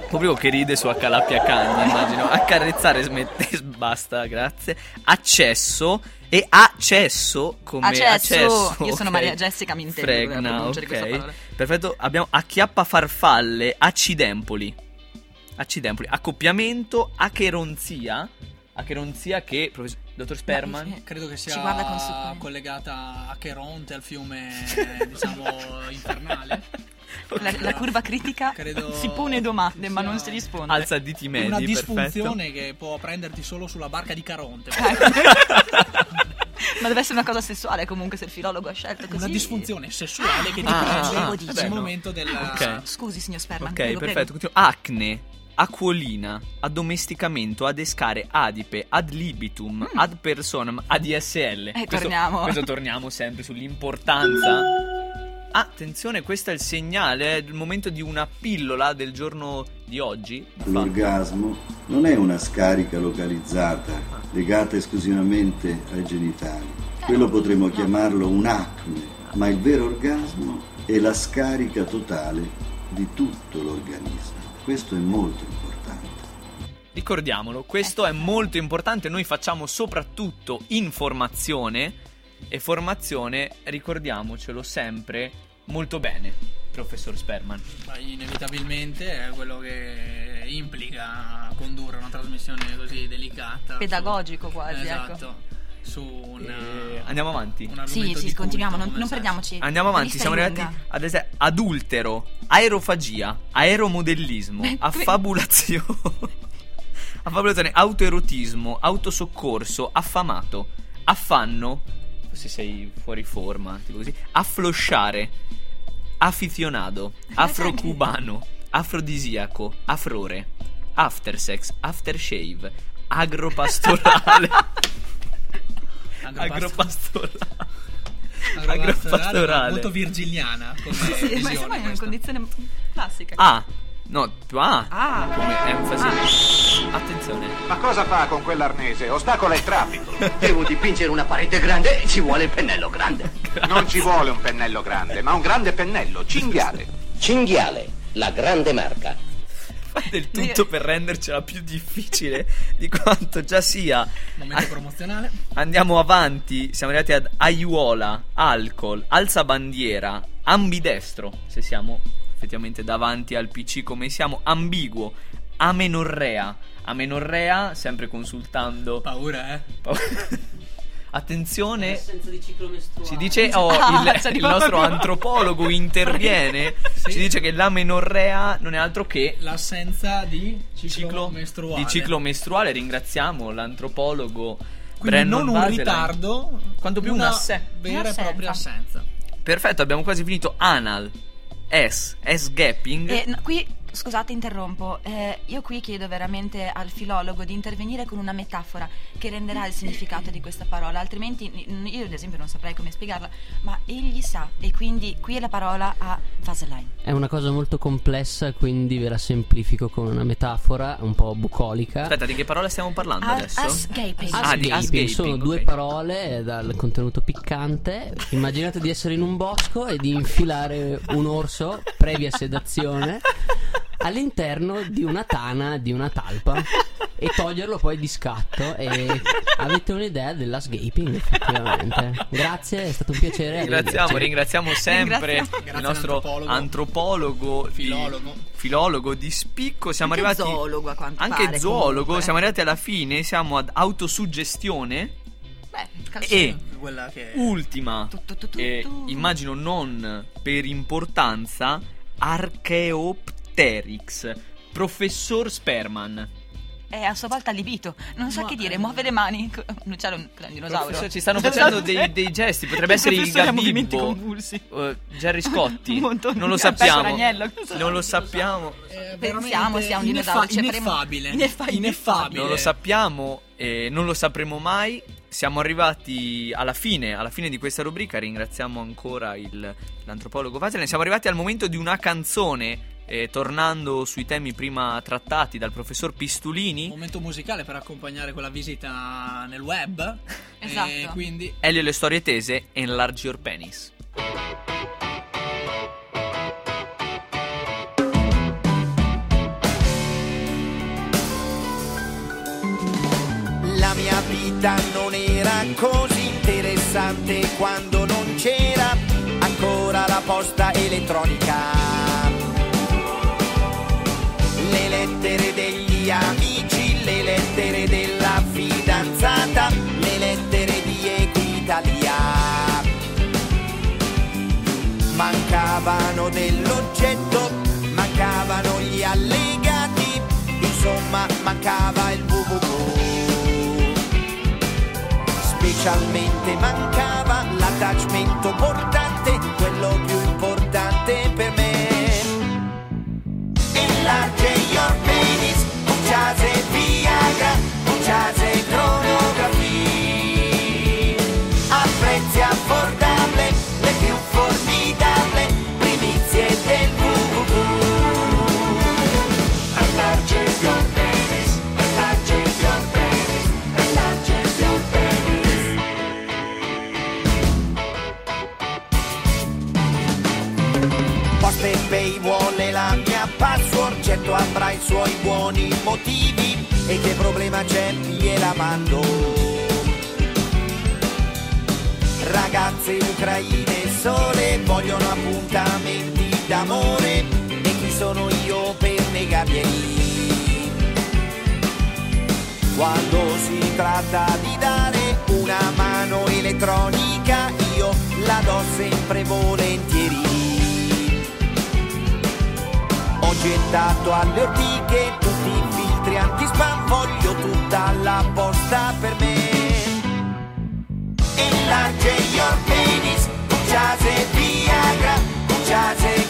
Pubblico che ride su Accalappia Cagni, immagino. Accarezzare, smette, basta, grazie. Accesso e accesso come Accesso. accesso. Io sono ok. Maria Jessica, mi intendo per la Fregna, ok. Perfetto, abbiamo acchiappa farfalle, accidempoli. Accidempoli, accoppiamento, acheronzia. Acheronzia che, professor, dottor Sperman? sì. Credo che sia Ci guarda con su- collegata a Cheronte, al fiume, diciamo, infernale. La, la curva critica Credo si pone domande, ma non si risponde. Alza diti medi, Una perfetto. disfunzione che può prenderti solo sulla barca di Caronte. ma deve essere una cosa sessuale comunque se il filologo ha scelto così. Una disfunzione sessuale che ti Ah, prende ah, ah, nel vabbè, no. momento del... Ok. Scusi, signor Sperman. Ok, prego, perfetto. prego. Acne, acquolina, addomesticamento, adescare, adipe, ad libitum, ad personam, ADSL. questo, torniamo. Questo torniamo sempre sull'importanza. Attenzione, questo è il segnale, è il momento di una pillola del giorno di oggi. L'orgasmo non è una scarica localizzata legata esclusivamente ai genitali. Quello potremmo chiamarlo un acme, ma il vero orgasmo è la scarica totale di tutto l'organismo. Questo è molto importante. Ricordiamolo, questo è molto importante, noi facciamo soprattutto informazione e formazione, ricordiamocelo sempre molto bene, professor Sperman. Ma inevitabilmente è quello che implica condurre una trasmissione così delicata. Pedagogico su- quasi, ecco. Esatto. Su un, Eh, andiamo avanti. un Sì, sì, continuiamo, culto non, non perdiamoci. Andiamo avanti, siamo arrivati ad esempio adultero, aerofagia, aeromodellismo, affabulazione, affabulazione, autoerotismo, autosoccorso, affamato, affanno, se sei fuori forma, tipo così, afflosciare, affizionato, afrocubano, afrodisiaco, afrore, aftersex, aftershave, agropastorale, agropastorale. Agropastorale. Molto virgiliana come Sì, ma visione insomma è una condizione classica. Ah, no, più A. Ah. Come enfasi. Attenzione. Ma cosa fa con quell'arnese? Ostacola il traffico. Devo dipingere una parete grande, ci vuole il pennello grande. Non ci vuole un pennello grande, ma un grande pennello, cinghiale. Cinghiale, la grande marca. Fa del tutto per rendercela più difficile di quanto già sia. Momento promozionale. Andiamo avanti, siamo arrivati ad aiuola, alcol, alzabandiera, ambidestro, se siamo effettivamente davanti al PC come siamo, ambiguo, amenorrea, amenorrea, sempre consultando... Paura, eh? Attenzione, ciclo mestruale. si dice, oh, Ah, il, nostro antropologo interviene, ci dice che l'amenorrea non è altro che L'assenza di ciclo, ciclo mestruale. di ciclo mestruale. Ringraziamo l'antropologo Quindi Brennan non un Vaseline. ritardo, quanto più una un'asse- vera e propria assenza. Perfetto, abbiamo quasi finito. Anal, S, S-gapping. E no, qui, scusate, interrompo. eh, io qui chiedo veramente al filologo di intervenire con una metafora che renderà il significato di questa parola, altrimenti io ad esempio non saprei come spiegarla, ma egli sa e quindi qui è la parola a Vaseline. È una cosa molto complessa, quindi ve la semplifico con una metafora un po' bucolica. Aspetta, di che parola stiamo parlando As- adesso? asgaping. Ah, di asgaping, sono ok. due parole dal contenuto piccante. Immaginate di essere in un bosco e di infilare un orso previa sedazione all'interno di una tana di una talpa e toglierlo poi di scatto e avete un'idea dell'asgaping effettivamente. Grazie, è stato un piacere. Ringraziamo, ringraziamo sempre Ringraziamo. il nostro all'antropologo. antropologo, di- Filologo. filologo di spicco. Siamo Anche arrivati zoologo, a quanto anche pare, zoologo. comunque. Siamo arrivati alla fine. Siamo ad autosuggestione. Beh, E Quella che ultima, Tu, tu, tu, tu, eh, immagino non per importanza, Archaeopteryx, professor Sperman. è a sua volta allibito, non sa che dire, muove le mani. Un uccello, un un dinosauro. Professor, ci stanno facendo dei, dei gesti, potrebbe essere il Gabibbo, convulsi. eh, Gerry Scotti. Non lo sappiamo. Non lo sappiamo. Pensiamo sia un ineffa- dinosauro. cercheremo- ineffabile. Ineffa- Ineffabile. Non lo sappiamo e non lo sapremo mai. Siamo arrivati alla fine, alla fine di questa rubrica. Ringraziamo ancora il- l'antropologo Vasile. Siamo arrivati al momento di una canzone. Eh, tornando sui temi prima trattati dal professor Pistulini, momento musicale per accompagnare quella visita nel web. Esatto. E quindi Elio e le storie tese, Enlarge Your Penis. La mia vita non era così interessante quando non c'era ancora la posta elettronica. Lettere degli amici, le lettere della fidanzata, le lettere di Equitalia. Mancavano dell'oggetto, mancavano gli allegati, insomma mancava il www. Specialmente mancava l'attachmento portante, avrà i suoi buoni motivi e che problema c'è gliela mando. Ragazze ucraine sole vogliono appuntamenti d'amore e chi sono io per negarglieli? Quando si tratta di dare una mano elettronica, io la do sempre volentieri. Gettato alle ortiche tutti i filtri anti-spam, voglio tutta la posta per me. Enlarge your penis, Pucciase Viagra, Pucciase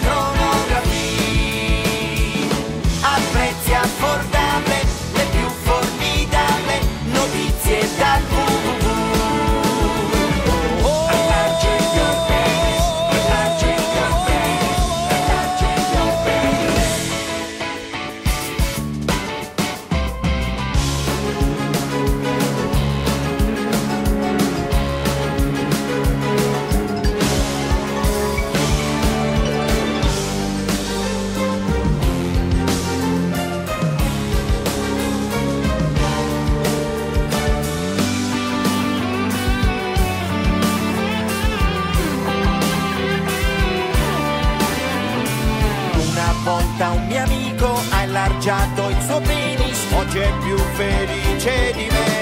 penis, oggi è più felice di me.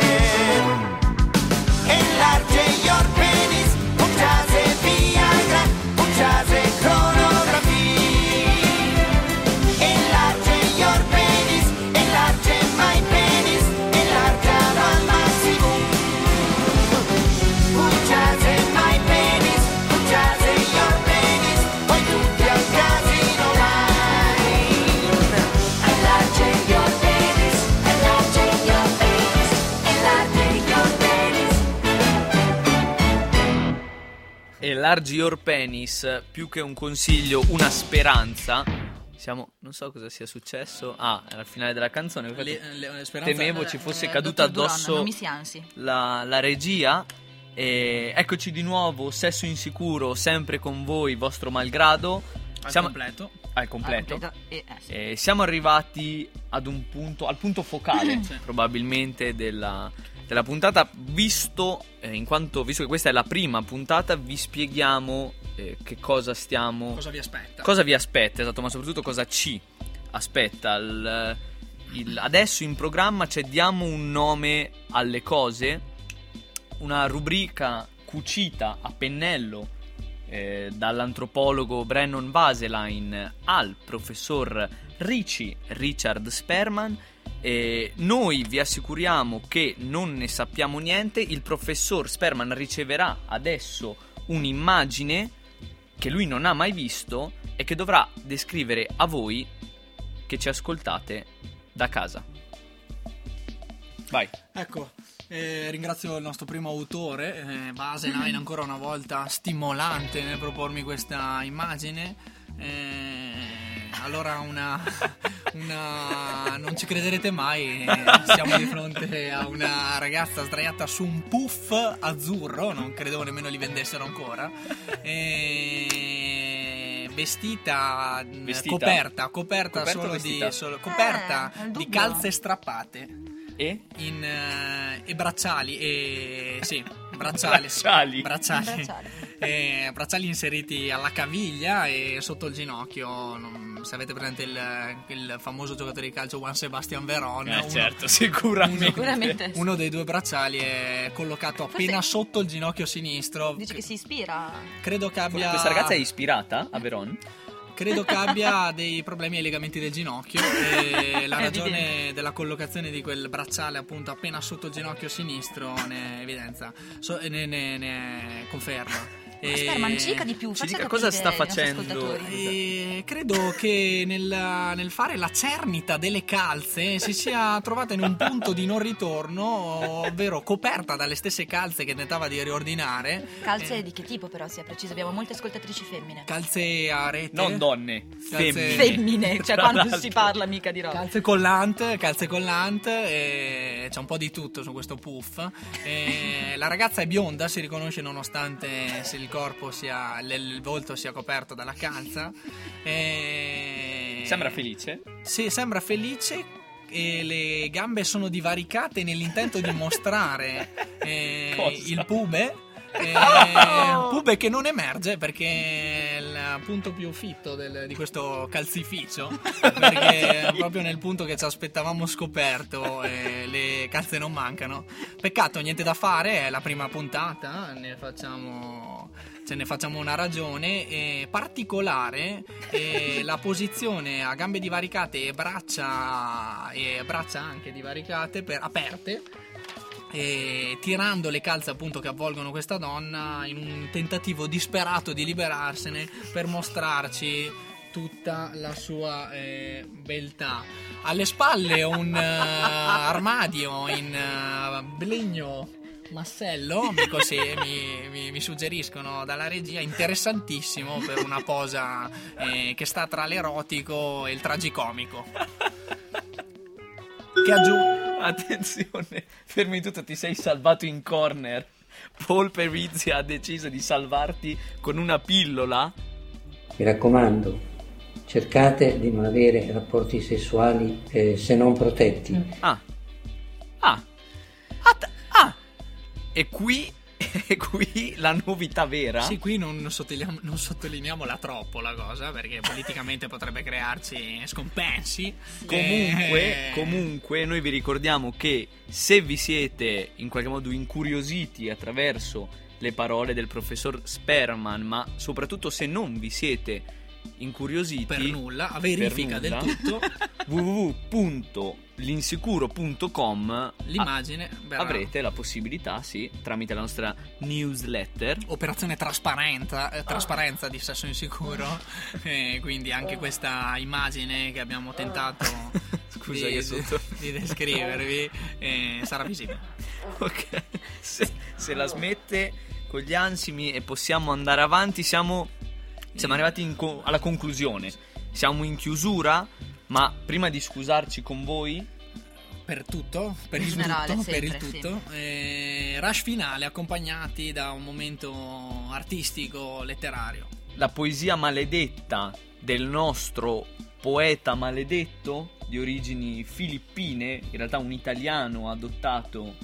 Enlarge your penis, più che un consiglio, una speranza. Siamo, non so cosa sia successo. Ah, alla finale della canzone. Le- le- temevo ci fosse Eh, caduta Duran, addosso la, la regia. E eccoci di nuovo, Sesso Insicuro, sempre con voi, vostro malgrado. Al Siamo- completo. Al completo. Al completo, eh, sì. E siamo arrivati ad un punto, al punto focale Sì. probabilmente della, della puntata. Visto, eh, in quanto, visto che questa è la prima puntata, vi spieghiamo eh, che cosa stiamo. Cosa vi aspetta? Cosa vi aspetta, esatto, ma soprattutto cosa ci aspetta. Il- il- adesso in programma c'è Diamo un nome alle cose, una rubrica cucita a pennello eh, dall'antropologo Brennan Vaseline al professor Ricci Richard Sperman. E noi vi assicuriamo che non ne sappiamo niente. Il professor Sperman riceverà adesso un'immagine che lui non ha mai visto e che dovrà descrivere a voi che ci ascoltate da casa. Vai. Ecco, eh, ringrazio il nostro primo autore, eh, Baseline, ancora una volta stimolante nel propormi questa immagine. Eh, allora una, una- non ci crederete mai, eh, siamo di fronte a una ragazza sdraiata su un puff azzurro, non credevo nemmeno li vendessero ancora. eh, vestita, Vestita? coperta, coperta, Coperta solo vestita? di solo- coperta Eh, di calze strappate E? in, eh, e bracciali e sì bracciali Bracciali. bracciali, Bracciali. Eh, bracciali inseriti alla caviglia e sotto il ginocchio non- se avete presente il, il famoso giocatore di calcio Juan Sebastian Veron Eh, uno- certo, sicuramente. Sicuramente. uno dei due bracciali è collocato appena sotto il ginocchio sinistro Dici che si ispira? credo che abbia Questa ragazza è ispirata a Veron? Credo che abbia dei problemi ai legamenti del ginocchio e la ragione della collocazione di quel bracciale appunto appena sotto il ginocchio sinistro ne evidenza, so- ne, ne- ne conferma. Ma Sperman, ci dica di più, Ci dica cosa sta facendo. ascoltatori. E credo che nel, nel fare la cernita delle calze si sia trovata in un punto di non ritorno, ovvero coperta dalle stesse calze che tentava di riordinare. Calze Eh, di che tipo però, sia preciso? Abbiamo molte ascoltatrici femmine. calze a rete. Non donne, Calze- femmine. Femmine, cioè Tra quando l'altro. si parla mica di roba. Calze collant, calze collant, e c'è un po' di tutto su questo puff. E la ragazza è bionda, si riconosce nonostante se il corpo sia, il volto sia coperto dalla calza. E... Sembra felice. Sì, sembra felice e le gambe sono divaricate nell'intento di mostrare eh, il pube. Eh, pube che non emerge perché il punto più fitto del- di questo calzificio, perché proprio nel punto che ci aspettavamo scoperto eh, le calze non mancano. Peccato, niente da fare, è la prima puntata, ne facciamo, ce ne facciamo una ragione. eh, particolare eh, la posizione a gambe divaricate e braccia, e braccia anche divaricate, per, aperte e tirando le calze appunto che avvolgono questa donna in un tentativo disperato di liberarsene per mostrarci tutta la sua eh, beltà. Alle spalle un eh, armadio in eh, legno massello, così, mi, mi- mi suggeriscono dalla regia, interessantissimo per una posa eh, che sta tra l'erotico e il tragicomico. Che aggiungo Attenzione, fermi tutto, ti sei salvato in corner. Paul Perizzi ha deciso di salvarti con una pillola. Mi raccomando, cercate di non avere rapporti sessuali eh, se non protetti. Ah. Ah. Ah, t- ah. E qui, e qui la novità vera. Sì, qui non sottolineiamo, non sottolineiamola troppo la cosa perché politicamente potrebbe crearci scompensi. Comunque, Eh, comunque, noi vi ricordiamo che se vi siete in qualche modo incuriositi attraverso le parole del professor Sperman, ma soprattutto se non vi siete incuriositi Per nulla, a verifica nulla, del tutto. www.linsicuro.com L'immagine verrà- avrete la possibilità, sì, tramite la nostra newsletter. Operazione trasparenza, eh, trasparenza di Sesso Insicuro. e quindi anche questa immagine che abbiamo tentato Scusa di, che sotto- di descrivervi eh, sarà visibile. Ok. Se, se la smette con gli ansimi e possiamo andare avanti, siamo, siamo arrivati co- alla conclusione. Siamo in chiusura, ma prima di scusarci con voi, Per tutto, per il generale, tutto, per il sempre, sì. tutto. Eh, rush finale accompagnati da un momento artistico, letterario. la poesia maledetta del nostro poeta maledetto di origini filippine, in realtà un italiano adottato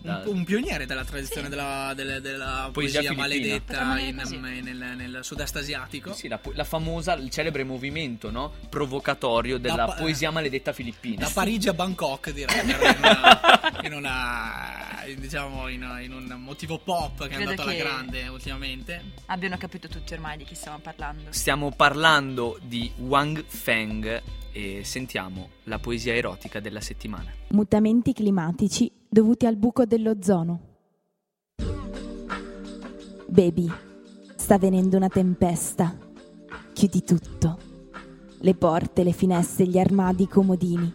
da- Un, un pioniere della tradizione della, della- della Poesia poesia, maledetta in- nel, nel sud-est asiatico. Sì, la, la famosa, il celebre movimento no? provocatorio della Da pa- poesia maledetta filippina. Da Parigi a Bangkok, direi, in una, in una- in, diciamo, in, in un motivo pop che è Credo andato alla grande ultimamente. Abbiano capito tutti ormai di chi stiamo parlando. Stiamo parlando di Wang Feng e sentiamo la poesia erotica della settimana. Mutamenti climatici dovuti al buco dell'ozono. Baby, sta venendo una tempesta. Chiudi tutto. Le porte, le finestre, gli armadi, i comodini.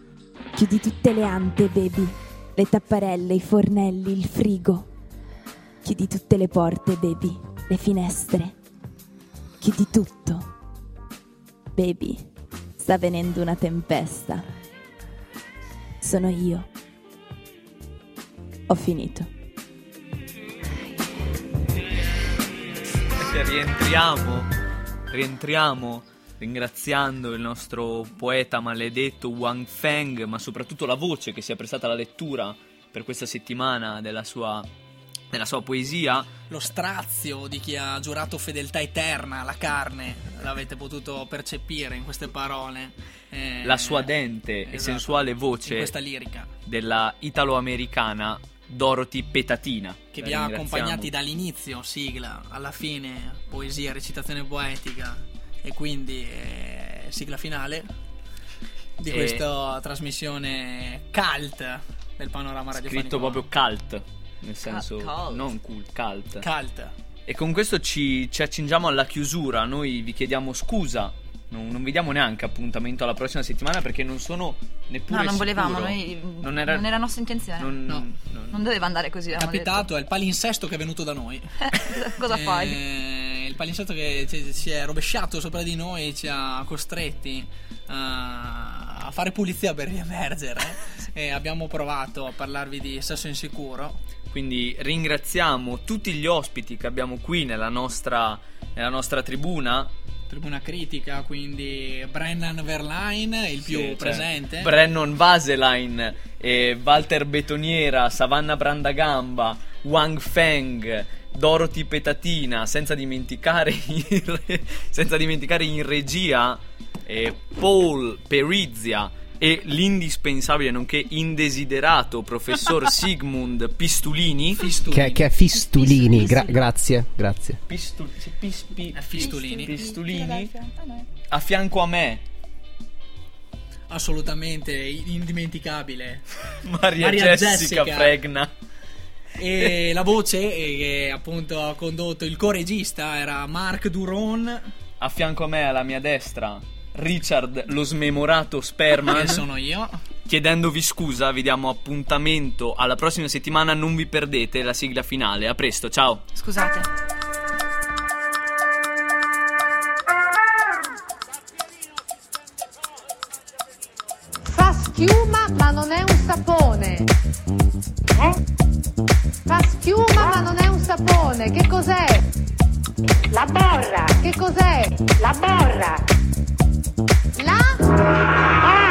Chiudi tutte le ante, baby. Le tapparelle, i fornelli, il frigo. Chiudi tutte le porte, baby. Le finestre. Chiudi tutto. Baby, sta venendo una tempesta. Sono io. Ho finito. E rientriamo, rientriamo ringraziando il nostro poeta maledetto Wang Feng, ma soprattutto la voce che si è prestata alla lettura per questa settimana della sua, della sua poesia. Lo strazio di chi ha giurato fedeltà eterna alla carne, l'avete potuto percepire in queste parole. Eh, La sua dente e esatto, sensuale in voce questa lirica. della italo-americana Dorothy Petatina. Che vi ha accompagnati dall'inizio, sigla, alla fine, poesia, recitazione poetica e quindi eh, sigla finale di E- questa trasmissione cult del panorama radiofonico. Scritto proprio cult, nel senso cult. non cool, cult. Cult. E con questo ci, ci accingiamo alla chiusura. Noi vi chiediamo scusa. Non, non vi diamo neanche appuntamento alla prossima settimana perché non sono neppure No, non sicuro. volevamo, noi, Non era, non era nostra intenzione. non- No. Non doveva andare così. È capitato, è il palinsesto che è venuto da noi. detto. Cosa fai? Eh, il palinsesto che ci- si è rovesciato sopra di noi e ci ha costretti a, a fare pulizia per riemergere. e abbiamo provato a parlarvi di sesso insicuro. Quindi ringraziamo tutti gli ospiti che abbiamo qui nella nostra, nella nostra tribuna. Tribuna critica, quindi Brennan Verline, il più Sì, cioè, presente. Brennan Vaselain, eh, Walter Betoniera, Savannah Brandagamba, Wang Feng, Dorothy Petatina, senza dimenticare in, re- senza dimenticare in regia eh, Paul Perizia e l'indispensabile nonché indesiderato professor Sigmund Pistulini. Che, che è Fistulini, gra- grazie, grazie. Pistul- sì, pis- pi- Fistulini. Pistulini a fianco a me Assolutamente indimenticabile. Maria, Jessica, Fregna. E la voce eh, che appunto ha condotto il co-regista era Mark Duron. A fianco a me, alla mia destra, Richard lo smemorato Sperman. Che sono io. Chiedendovi scusa, vi diamo appuntamento alla prossima settimana. Non vi perdete la sigla finale. A presto, ciao. Scusate. Fa schiuma ma non è un sapone. Fa schiuma ma non è un sapone. Che cos'è? La borra. Che cos'è? La borra. ¿La?